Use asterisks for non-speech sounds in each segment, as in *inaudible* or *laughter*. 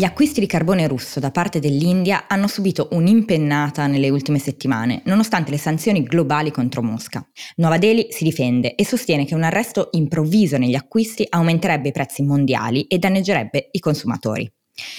Gli acquisti di carbone russo da parte dell'India hanno subito un'impennata nelle ultime settimane, nonostante le sanzioni globali contro Mosca. Nuova Delhi si difende e sostiene che un arresto improvviso negli acquisti aumenterebbe i prezzi mondiali e danneggerebbe i consumatori.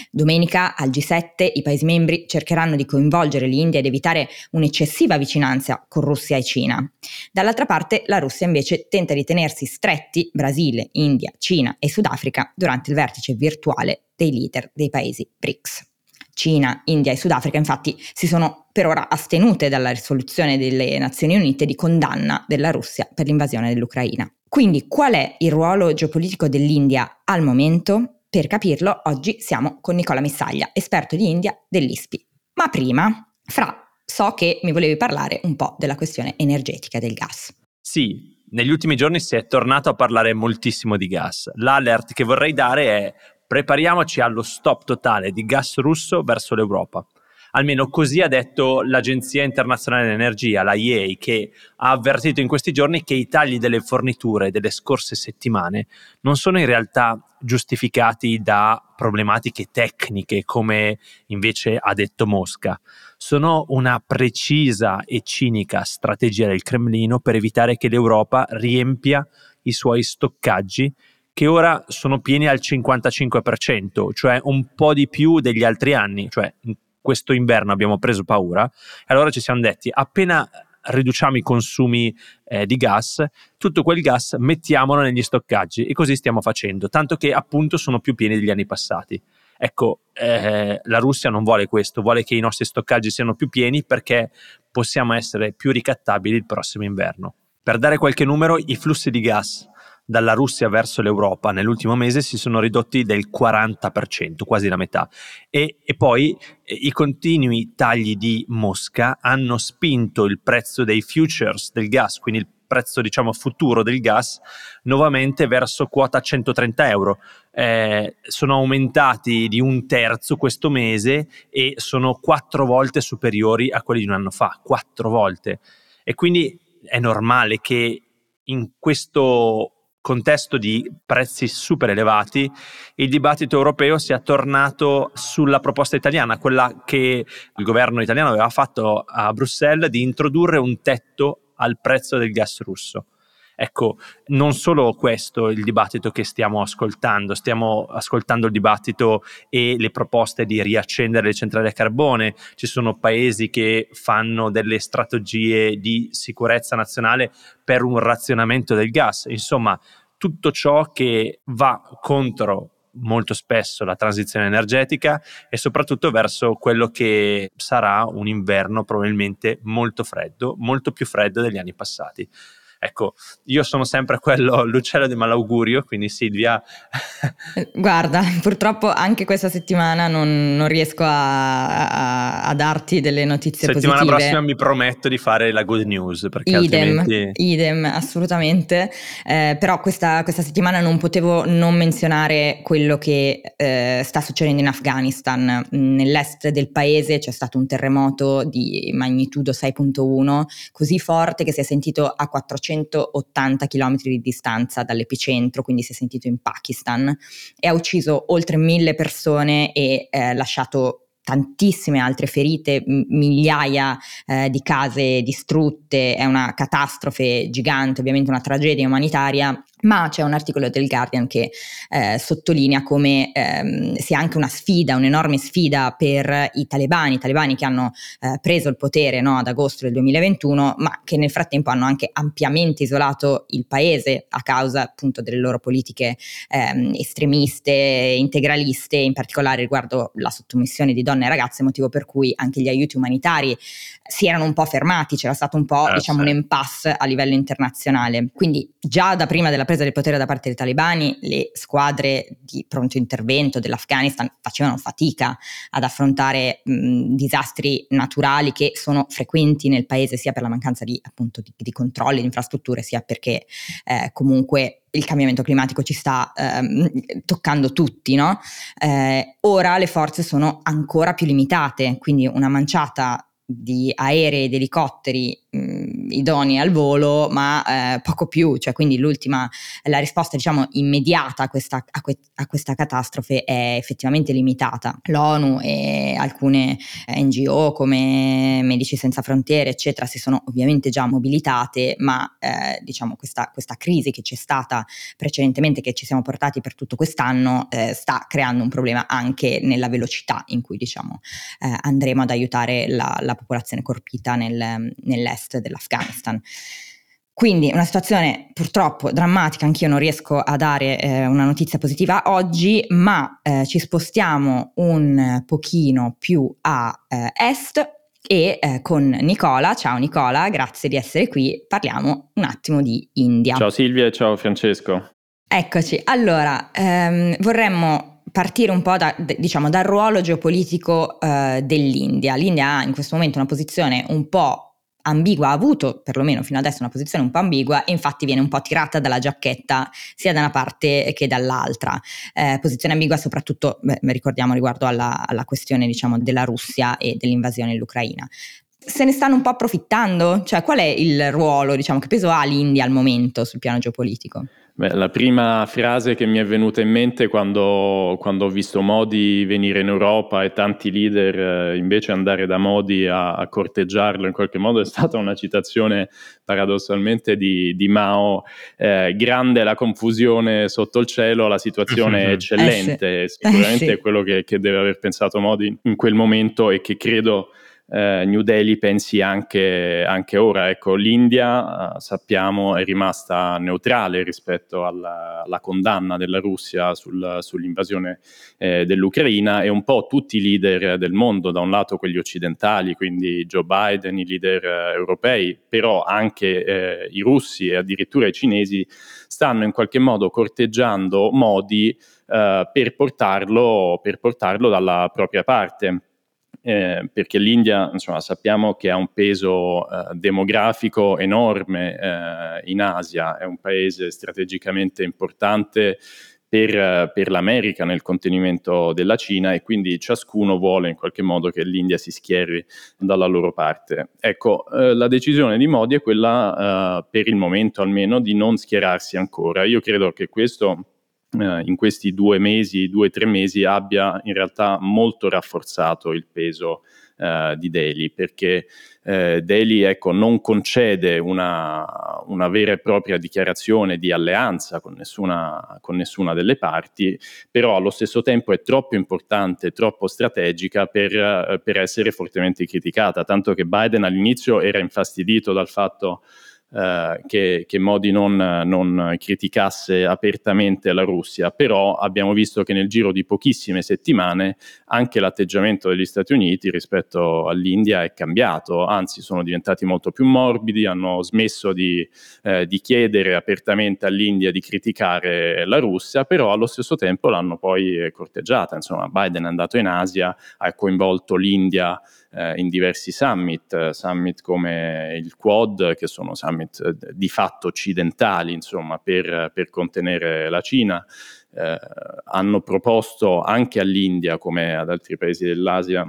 Domenica al G7 i Paesi membri cercheranno di coinvolgere l'India ed evitare un'eccessiva vicinanza con Russia e Cina. Dall'altra parte la Russia invece tenta di tenersi stretti Brasile, India, Cina e Sudafrica durante il vertice virtuale dei leader dei Paesi BRICS. Cina, India e Sudafrica infatti si sono per ora astenute dalla risoluzione delle Nazioni Unite di condanna della Russia per l'invasione dell'Ucraina. Quindi qual è il ruolo geopolitico dell'India al momento? Per capirlo, oggi siamo con Nicola Missaglia, esperto di India dell'ISPI. Ma prima, Fra, so che mi volevi parlare un po' della questione energetica del gas. Sì, negli ultimi giorni si è tornato a parlare moltissimo di gas. L'alert che vorrei dare è prepariamoci allo stop totale di gas russo verso l'Europa. Almeno così ha detto l'Agenzia internazionale dell'energia, la IEA, che ha avvertito in questi giorni che i tagli delle forniture delle scorse settimane non sono in realtà giustificati da problematiche tecniche, come invece ha detto Mosca. Sono una precisa e cinica strategia del Cremlino per evitare che l'Europa riempia i suoi stoccaggi che ora sono pieni al 55%, cioè un po' di più degli altri anni, cioè questo inverno abbiamo preso paura e allora ci siamo detti appena riduciamo i consumi eh, di gas, tutto quel gas mettiamolo negli stoccaggi e così stiamo facendo, tanto che appunto sono più pieni degli anni passati. Ecco, eh, la Russia non vuole questo, vuole che i nostri stoccaggi siano più pieni perché possiamo essere più ricattabili il prossimo inverno. Per dare qualche numero, i flussi di gas dalla Russia verso l'Europa nell'ultimo mese si sono ridotti del 40%, quasi la metà. E, e poi eh, i continui tagli di Mosca hanno spinto il prezzo dei futures del gas, quindi il prezzo diciamo futuro del gas nuovamente verso quota 130 euro. Eh, sono aumentati di un terzo questo mese e sono quattro volte superiori a quelli di un anno fa, quattro volte. E quindi è normale che in questo contesto di prezzi super elevati, il dibattito europeo sia tornato sulla proposta italiana, quella che il governo italiano aveva fatto a Bruxelles di introdurre un tetto al prezzo del gas russo. Ecco, non solo questo il dibattito che stiamo ascoltando, stiamo ascoltando il dibattito e le proposte di riaccendere le centrali a carbone, ci sono paesi che fanno delle strategie di sicurezza nazionale per un razionamento del gas, insomma tutto ciò che va contro molto spesso la transizione energetica e soprattutto verso quello che sarà un inverno probabilmente molto freddo, molto più freddo degli anni passati. Ecco, io sono sempre quello, *laughs* l'uccello di malaugurio, quindi Silvia... Guarda, purtroppo anche questa settimana non, non riesco a, a, a, darti delle notizie settimana positive. Settimana prossima mi prometto di fare la good news, perché idem, altrimenti... Idem, assolutamente. Eh, però questa, questa, settimana non potevo non menzionare quello che eh, sta succedendo in Afghanistan. Nell'est del paese c'è stato un terremoto di magnitudo 6.1, così forte che si è sentito a 400 180 km di distanza dall'epicentro, quindi si è sentito in Pakistan, e ha ucciso oltre mille persone e eh, lasciato tantissime altre ferite, migliaia eh, di case distrutte, è una catastrofe gigante, ovviamente una tragedia umanitaria ma c'è un articolo del Guardian che eh, sottolinea come ehm, sia anche una sfida, un'enorme sfida per i talebani, i talebani che hanno eh, preso il potere no, ad agosto del 2021, ma che nel frattempo hanno anche ampiamente isolato il paese a causa appunto delle loro politiche ehm, estremiste, integraliste, in particolare riguardo la sottomissione di donne e ragazze, motivo per cui anche gli aiuti umanitari si erano un po' fermati, c'era stato un po' ah, diciamo sì. un impasse a livello internazionale. Quindi già da prima della presa del potere da parte dei talebani, le squadre di pronto intervento dell'Afghanistan facevano fatica ad affrontare mh, disastri naturali che sono frequenti nel paese sia per la mancanza di, appunto, di, di controlli, di infrastrutture, sia perché eh, comunque il cambiamento climatico ci sta ehm, toccando tutti, no? Eh, ora le forze sono ancora più limitate, quindi una manciata di aerei ed elicotteri mh, idonei al volo, ma eh, poco più, cioè quindi l'ultima, la risposta diciamo immediata a questa, a, que- a questa catastrofe è effettivamente limitata. L'ONU e alcune eh, NGO come Medici Senza Frontiere, eccetera, si sono ovviamente già mobilitate, ma eh, diciamo questa, questa, crisi che c'è stata precedentemente, che ci siamo portati per tutto quest'anno, eh, sta creando un problema anche nella velocità in cui diciamo eh, andremo ad aiutare la, la popolazione colpita nel, nell'est dell'Afghanistan. Quindi una situazione purtroppo drammatica, anch'io non riesco a dare eh, una notizia positiva oggi, ma eh, ci spostiamo un pochino più a eh, est e eh, con Nicola, ciao Nicola, grazie di essere qui, parliamo un attimo di India. Ciao Silvia e ciao Francesco. Eccoci, allora ehm, vorremmo partire un po' da, diciamo, dal ruolo geopolitico eh, dell'India. L'India ha in questo momento una posizione un po' ambigua, ha avuto perlomeno fino adesso una posizione un po' ambigua e infatti viene un po' tirata dalla giacchetta sia da una parte che dall'altra. Eh, posizione ambigua soprattutto, beh, ricordiamo, riguardo alla, alla questione diciamo, della Russia e dell'invasione dell'Ucraina. Se ne stanno un po' approfittando? Cioè qual è il ruolo, diciamo, che peso ha l'India al momento sul piano geopolitico? Beh, la prima frase che mi è venuta in mente quando, quando, ho visto Modi venire in Europa e tanti leader eh, invece andare da Modi a, a, corteggiarlo in qualche modo è stata una citazione paradossalmente di, di Mao, eh, grande la confusione sotto il cielo, la situazione è *laughs* eccellente, eh sì. sicuramente eh è quello che, che deve aver pensato Modi in quel momento e che credo eh, New Delhi pensi anche, anche ora. Ecco, L'India, eh, sappiamo, è rimasta neutrale rispetto alla, alla condanna della Russia sul, sull'invasione eh, dell'Ucraina e un po' tutti i leader del mondo, da un lato quelli occidentali, quindi Joe Biden, i leader eh, europei, però anche eh, i russi e addirittura i cinesi stanno in qualche modo corteggiando modi eh, per portarlo, per portarlo dalla propria parte eh, perché l'India insomma, sappiamo che ha un peso eh, demografico enorme eh, in Asia, è un paese strategicamente importante per, per, l'America nel contenimento della Cina e quindi ciascuno vuole in qualche modo che l'India si schieri dalla loro parte. Ecco, eh, la decisione di Modi è quella, eh, per il momento almeno, di non schierarsi ancora. Io credo che questo eh, in questi due mesi, due o tre mesi, abbia in realtà molto rafforzato il peso eh, di Delhi, perché eh, Delhi ecco, non concede una, una, vera e propria dichiarazione di alleanza con nessuna, con nessuna, delle parti, però allo stesso tempo è troppo importante, troppo strategica per, eh, per essere fortemente criticata, tanto che Biden all'inizio era infastidito dal fatto eh, che, che, Modi non, non, criticasse apertamente la Russia, però abbiamo visto che nel giro di pochissime settimane anche l'atteggiamento degli Stati Uniti rispetto all'India è cambiato, anzi sono diventati molto più morbidi, hanno smesso di, eh, di chiedere apertamente all'India di criticare la Russia, però allo stesso tempo l'hanno poi corteggiata, insomma Biden è andato in Asia, ha coinvolto l'India eh, in diversi summit, summit come il Quad, che sono summit eh, di fatto occidentali, insomma, per, per contenere la Cina. Eh, hanno proposto anche all'India, come ad altri paesi dell'Asia,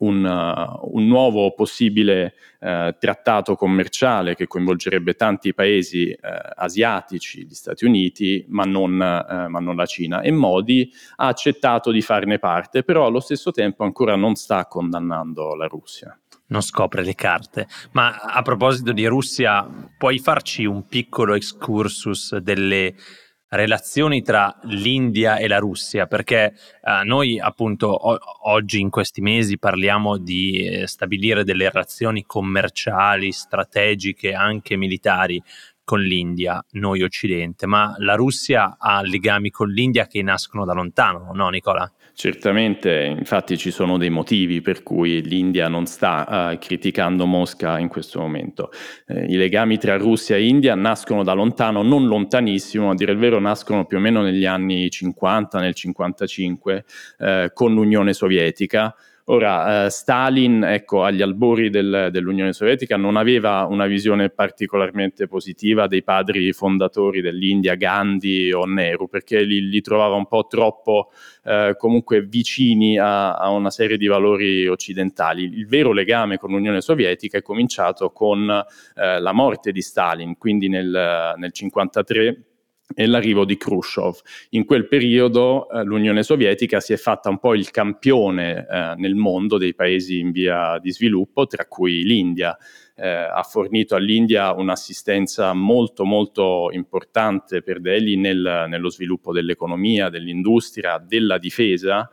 un, uh, un, nuovo possibile uh, trattato commerciale che coinvolgerebbe tanti paesi uh, asiatici, gli Stati Uniti, ma non, ma non, la Cina. E Modi ha accettato di farne parte, però allo stesso tempo ancora non sta condannando la Russia. Non scopre le carte. Ma a proposito di Russia, puoi farci un piccolo excursus delle relazioni tra l'India e la Russia, perché eh, noi appunto o- oggi in questi mesi parliamo di eh, stabilire delle relazioni commerciali, strategiche, anche militari con l'India, noi occidente, ma la Russia ha legami con l'India che nascono da lontano, no Nicola? Certamente, infatti ci sono dei motivi per cui l'India non sta uh, criticando Mosca in questo momento. Eh, I legami tra Russia e India nascono da lontano, non lontanissimo, a dire il vero nascono più o meno negli anni 50, nel 55, eh, con l'Unione Sovietica. Ora, eh, Stalin, ecco, agli albori del, dell'Unione Sovietica non aveva una visione particolarmente positiva dei padri fondatori dell'India, Gandhi o Nehru, perché li, li trovava un po' troppo eh, comunque vicini a, a, una serie di valori occidentali. Il vero legame con l'Unione Sovietica è cominciato con eh, la morte di Stalin, quindi nel, nel 1953 e l'arrivo di Khrushchev. In quel periodo eh, l'Unione Sovietica si è fatta un po' il campione eh, nel mondo dei paesi in via di sviluppo, tra cui l'India. Eh, ha fornito all'India un'assistenza molto molto importante per Delhi nel, nello sviluppo dell'economia, dell'industria, della difesa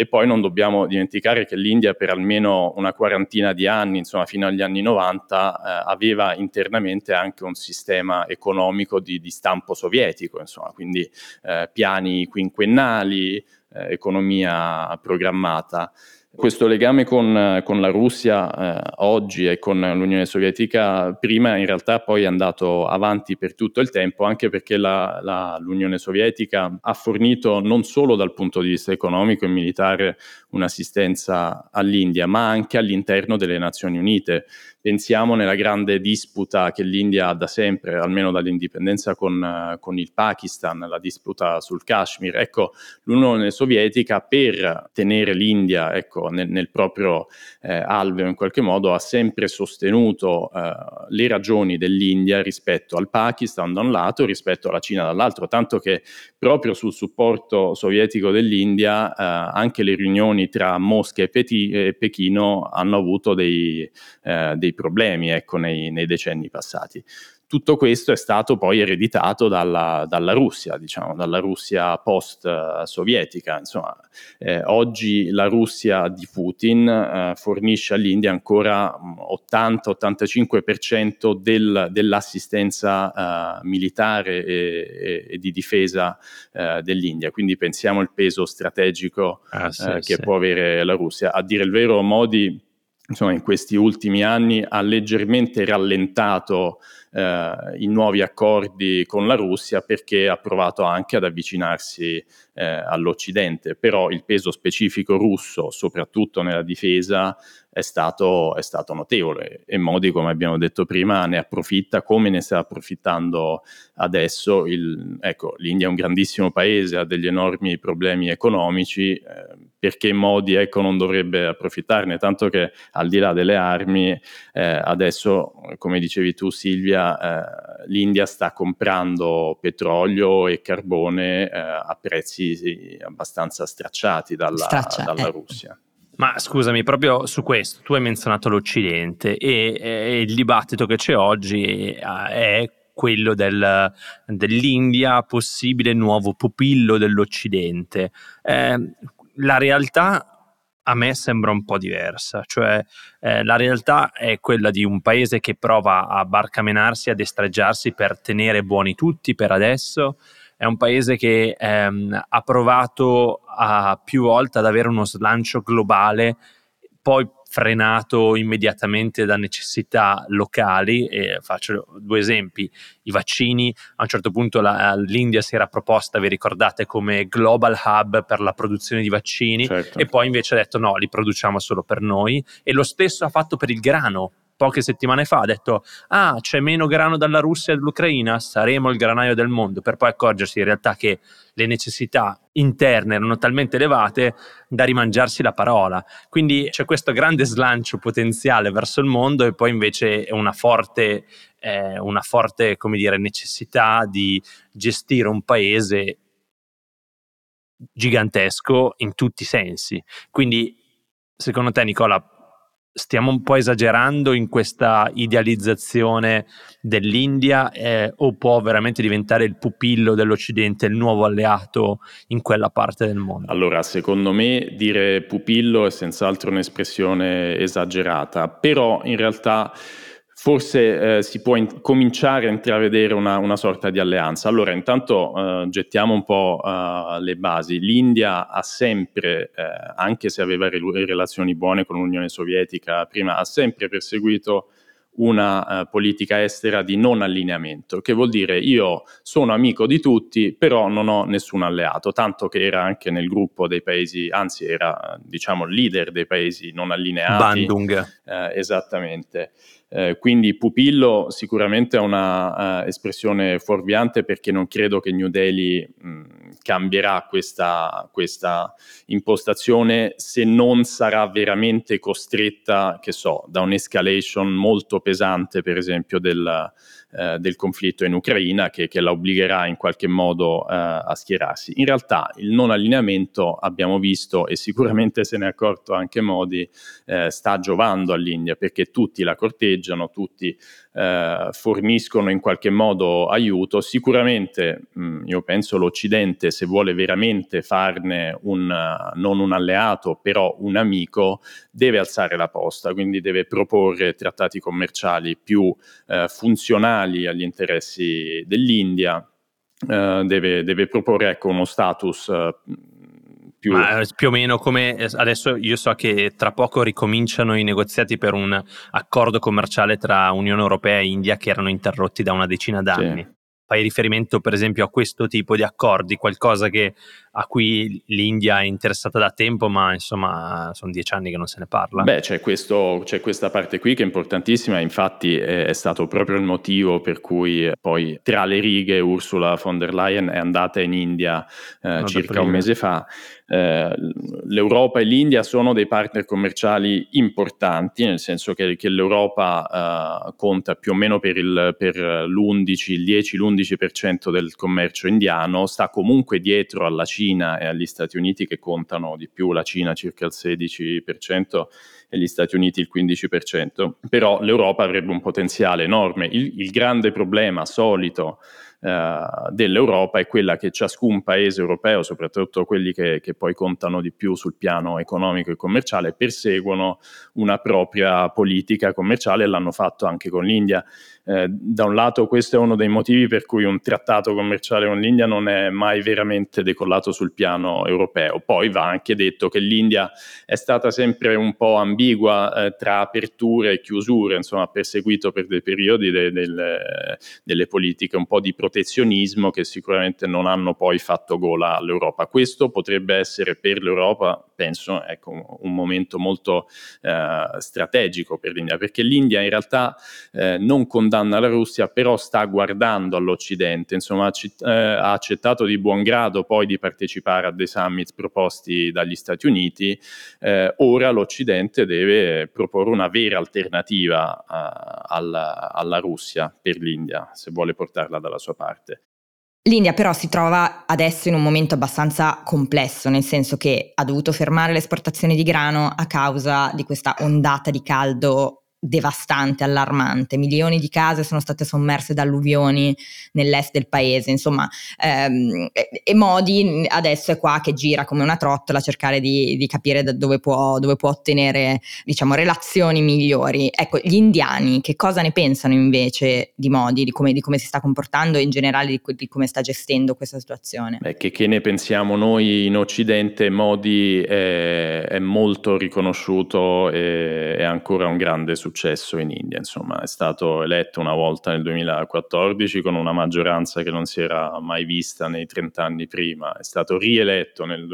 e poi non dobbiamo dimenticare che l'India per almeno una quarantina di anni, insomma fino agli anni 90, eh, aveva internamente anche un sistema economico di, di stampo sovietico, insomma, quindi eh, piani quinquennali, eh, economia programmata. Questo legame con, con la Russia eh, oggi e con l'Unione Sovietica prima in realtà poi è andato avanti per tutto il tempo, anche perché la, la, l'Unione Sovietica ha fornito non solo dal punto di vista economico e militare un'assistenza all'India, ma anche all'interno delle Nazioni Unite. Pensiamo nella grande disputa che l'India ha da sempre, almeno dall'indipendenza con, con il Pakistan, la disputa sul Kashmir. Ecco, l'Unione Sovietica per tenere l'India ecco, nel, nel proprio eh, alveo in qualche modo ha sempre sostenuto eh, le ragioni dell'India rispetto al Pakistan da un lato, rispetto alla Cina dall'altro, tanto che proprio sul supporto sovietico dell'India eh, anche le riunioni tra Mosca e, Peti- e Pechino hanno avuto dei, eh, dei problemi ecco, nei, nei decenni passati tutto questo è stato poi ereditato dalla, dalla Russia, diciamo, dalla Russia post-sovietica. Insomma, eh, oggi la Russia di Putin eh, fornisce all'India ancora 80-85% del, dell'assistenza eh, militare e, e, di difesa eh, dell'India. Quindi pensiamo al peso strategico ah, sì, eh, che sì. può avere la Russia. A dire il vero, Modi insomma, in questi ultimi anni ha leggermente rallentato eh, i nuovi accordi con la Russia perché ha provato anche ad avvicinarsi eh, all'Occidente, però il peso specifico russo, soprattutto nella difesa, è stato, è stato, notevole e Modi, come abbiamo detto prima, ne approfitta come ne sta approfittando adesso. Il, ecco, L'India è un grandissimo paese, ha degli enormi problemi economici, eh, perché Modi ecco, non dovrebbe approfittarne, tanto che al di là delle armi, eh, adesso, come dicevi tu Silvia, eh, l'India sta comprando petrolio e carbone eh, a prezzi abbastanza stracciati dalla, Straccia, dalla Russia. Ma scusami, proprio su questo, tu hai menzionato l'Occidente e, e il dibattito che c'è oggi è quello del, dell'India, possibile nuovo pupillo dell'Occidente. Eh, la realtà a me sembra un po' diversa, cioè eh, la realtà è quella di un paese che prova a barcamenarsi, a destreggiarsi per tenere buoni tutti per adesso, è un paese che ehm, ha provato a, più volte ad avere uno slancio globale, poi frenato immediatamente da necessità locali. E faccio due esempi: i vaccini. A un certo punto la, l'India si era proposta, vi ricordate, come global hub per la produzione di vaccini, certo. e poi invece ha detto no, li produciamo solo per noi. E lo stesso ha fatto per il grano poche settimane fa ha detto ah c'è meno grano dalla Russia e dall'Ucraina, saremo il granaio del mondo, per poi accorgersi in realtà che le necessità interne erano talmente elevate da rimangiarsi la parola. Quindi c'è questo grande slancio potenziale verso il mondo e poi invece una forte, eh, una forte come dire, necessità di gestire un paese gigantesco in tutti i sensi. Quindi secondo te Nicola stiamo un po' esagerando in questa idealizzazione dell'India eh, o può veramente diventare il pupillo dell'Occidente, il nuovo alleato in quella parte del mondo? Allora, secondo me dire pupillo è senz'altro un'espressione esagerata, però in realtà forse eh, si può in- cominciare a intravedere una, una, sorta di alleanza. Allora, intanto eh, gettiamo un po' uh, le basi. L'India ha sempre, eh, anche se aveva re- relazioni buone con l'Unione Sovietica prima, ha sempre perseguito una uh, politica estera di non allineamento, che vuol dire io sono amico di tutti, però non ho nessun alleato, tanto che era anche nel gruppo dei paesi, anzi era diciamo leader dei paesi non allineati. Bandung. Eh, esattamente. Eh, quindi pupillo sicuramente è una uh, espressione fuorviante perché non credo che New Delhi mh, cambierà questa, questa, impostazione se non sarà veramente costretta, che so, da un'escalation molto pesante, per esempio, del, eh, del conflitto in Ucraina che, che, la obbligherà in qualche modo eh, a schierarsi. In realtà il non allineamento abbiamo visto e sicuramente se ne è accorto anche Modi eh, sta giovando all'India perché tutti la corteggiano, tutti eh, forniscono in qualche modo aiuto. Sicuramente mh, mm, io penso l'Occidente se vuole veramente farne un, non un alleato però un amico deve alzare la posta, quindi deve proporre trattati commerciali più eh, funzionali agli interessi dell'India, eh, deve, deve, proporre ecco, uno status eh, più... Ma più o meno come adesso io so che tra poco ricominciano i negoziati per un accordo commerciale tra Unione Europea e India che erano interrotti da una decina d'anni. Sì fai riferimento per esempio a questo tipo di accordi, qualcosa che, a cui l'India è interessata da tempo, ma insomma sono dieci anni che non se ne parla. Beh, c'è, questo, c'è questa parte qui che è importantissima, infatti è, è, stato proprio il motivo per cui poi tra le righe Ursula von der Leyen è andata in India eh, circa un mese fa eh, l'Europa e l'India sono dei partner commerciali importanti, nel senso che, che l'Europa eh, conta più o meno per, il, per l'11, il 10-11% del commercio indiano, sta comunque dietro alla Cina e agli Stati Uniti che contano di più, la Cina circa il 16% e gli Stati Uniti il 15%, però l'Europa avrebbe un potenziale enorme. Il, il grande problema solito eh, dell'Europa è quella che ciascun paese europeo, soprattutto quelli che, che, poi contano di più sul piano economico e commerciale, perseguono una propria politica commerciale e l'hanno fatto anche con l'India. Eh, da un lato questo è uno dei motivi per cui un trattato commerciale con l'India non è mai veramente decollato sul piano europeo. Poi va anche detto che l'India è stata sempre un po' ambigua eh, tra aperture e chiusure, insomma ha perseguito per dei periodi de- de- delle politiche un po' di protezionismo che sicuramente non hanno poi fatto gola all'Europa. Questo potrebbe essere per l'Europa, penso, ecco, un momento molto eh, strategico per l'India, perché l'India in realtà eh, non condanna la Russia, però sta guardando all'Occidente, insomma ha, eh, ha, accettato di buon grado poi di partecipare a dei summit proposti dagli Stati Uniti, eh, ora l'Occidente deve proporre una vera alternativa uh, alla, alla Russia per l'India, se vuole portarla dalla sua parte. L'India però si trova adesso in un momento abbastanza complesso, nel senso che ha dovuto fermare le esportazioni di grano a causa di questa ondata di caldo devastante, allarmante. Milioni di case sono state sommerse da alluvioni nell'est del paese, insomma, ehm, e Modi adesso è qua che gira come una trottola a cercare di, di capire da dove può, dove può ottenere, diciamo, relazioni migliori. Ecco, gli indiani che cosa ne pensano invece di Modi, di come, di come si sta comportando e in generale di, di, come sta gestendo questa situazione? Beh, che, che, ne pensiamo noi in Occidente? Modi è, è molto riconosciuto e è ancora un grande successo successo in India. Insomma, è stato eletto una volta nel 2014 con una maggioranza che non si era mai vista nei 30 anni prima, è stato rieletto nel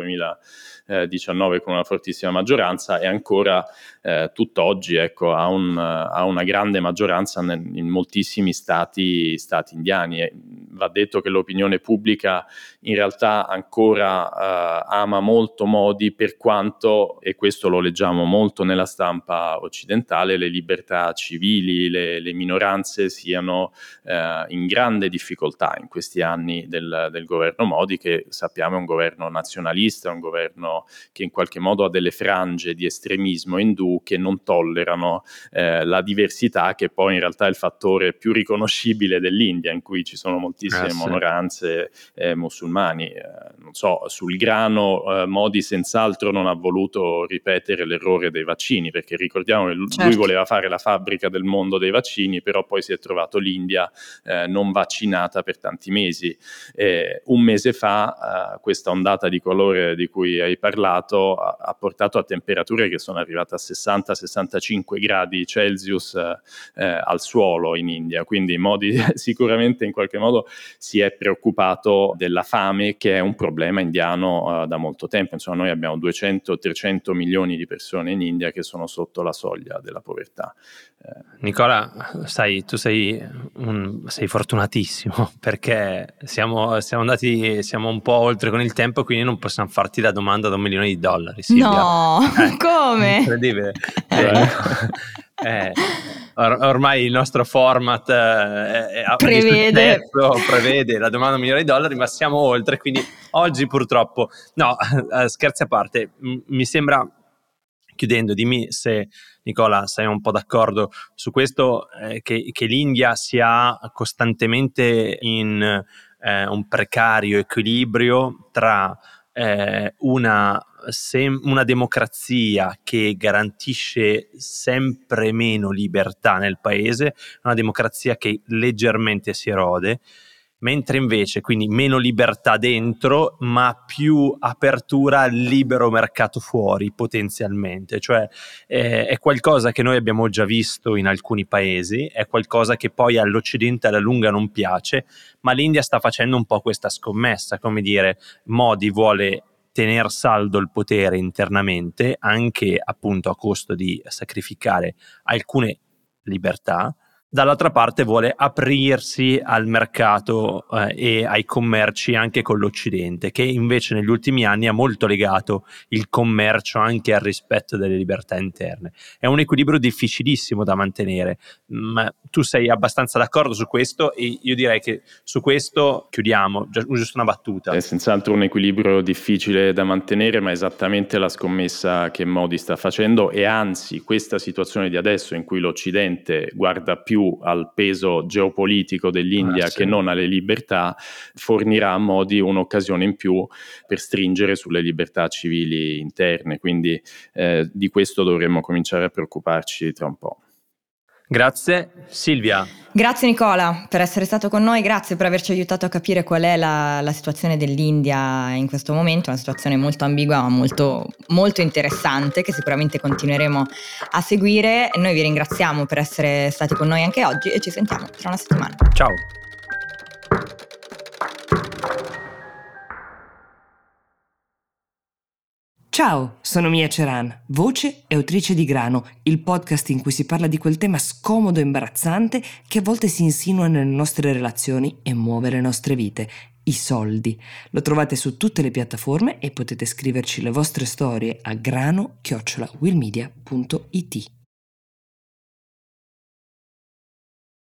2019 con una fortissima maggioranza e ancora eh, tutt'oggi ecco, ha, un, ha, una grande maggioranza in moltissimi stati, stati indiani. E va detto che l'opinione pubblica in realtà ancora eh, ama molto Modi per quanto, e questo lo leggiamo molto nella stampa occidentale, le libertà civili, le, le minoranze siano eh, in grande difficoltà in questi anni del, del, governo Modi, che sappiamo è un governo nazionalista, un governo che in qualche modo ha delle frange di estremismo indù che non tollerano eh, la diversità, che poi in realtà è il fattore più riconoscibile dell'India, in cui ci sono moltissime ah, minoranze eh, musulmani. Eh, non so, sul grano eh, Modi senz'altro non ha voluto ripetere l'errore dei vaccini, perché ricordiamo che certo. lui voleva fare la fabbrica del mondo dei vaccini, però poi si è trovato l'India eh, non vaccinata per tanti mesi. Eh, un mese fa eh, questa ondata di colore di cui hai parlato ha, portato a temperature che sono arrivate a 60-65 gradi Celsius eh, al suolo in India, quindi Modi *laughs* sicuramente in qualche modo si è preoccupato della fame che è un problema indiano uh, da molto tempo. Insomma, noi abbiamo 200-300 milioni di persone in India che sono sotto la soglia della povertà. Eh. Nicola, sai, tu sei, un, sei fortunatissimo *laughs* perché siamo, siamo, andati, siamo un po' oltre con il tempo, quindi non possiamo farti la domanda da un milione di dollari. Silvia. No, *laughs* eh, come? Incredibile. Eh, eh, or- ormai il nostro format eh, prevede. prevede la domanda da un milione di dollari, ma siamo oltre, quindi oggi purtroppo, no, *laughs* eh, scherzi a parte, m- mi sembra, chiudendo, dimmi se Nicola sei un po' d'accordo su questo, eh, che, che, l'India sia costantemente in eh, un precario equilibrio tra eh, una sem- una democrazia che garantisce sempre meno libertà nel paese, una democrazia che leggermente si erode, mentre invece quindi meno libertà dentro, ma più apertura al libero mercato fuori potenzialmente, cioè eh, è qualcosa che noi abbiamo già visto in alcuni paesi, è qualcosa che poi all'Occidente alla lunga non piace, ma l'India sta facendo un po' questa scommessa, come dire, Modi vuole tener saldo il potere internamente, anche appunto a costo di sacrificare alcune libertà, dall'altra parte vuole aprirsi al mercato eh, e ai commerci anche con l'Occidente, che invece negli ultimi anni ha molto legato il commercio anche al rispetto delle libertà interne. È un equilibrio difficilissimo da mantenere, ma tu sei abbastanza d'accordo su questo e io direi che su questo chiudiamo, giusto una battuta. È senz'altro un equilibrio difficile da mantenere, ma è esattamente la scommessa che Modi sta facendo e anzi questa situazione di adesso in cui l'Occidente guarda più al peso geopolitico dell'India ah, sì. che non alle libertà, fornirà a Modi un'occasione in più per stringere sulle libertà civili interne. Quindi eh, di questo dovremmo cominciare a preoccuparci tra un po'. Grazie Silvia. Grazie Nicola per essere stato con noi, grazie per averci aiutato a capire qual è la, la situazione dell'India in questo momento, una situazione molto ambigua ma molto, molto interessante che sicuramente continueremo a seguire. Noi vi ringraziamo per essere stati con noi anche oggi e ci sentiamo tra una settimana. Ciao. Ciao, sono Mia Ceran, voce e autrice di Grano, il podcast in cui si parla di quel tema scomodo e imbarazzante che a volte si insinua nelle nostre relazioni e muove le nostre vite, i soldi. Lo trovate su tutte le piattaforme e potete scriverci le vostre storie a grano-willmedia.it.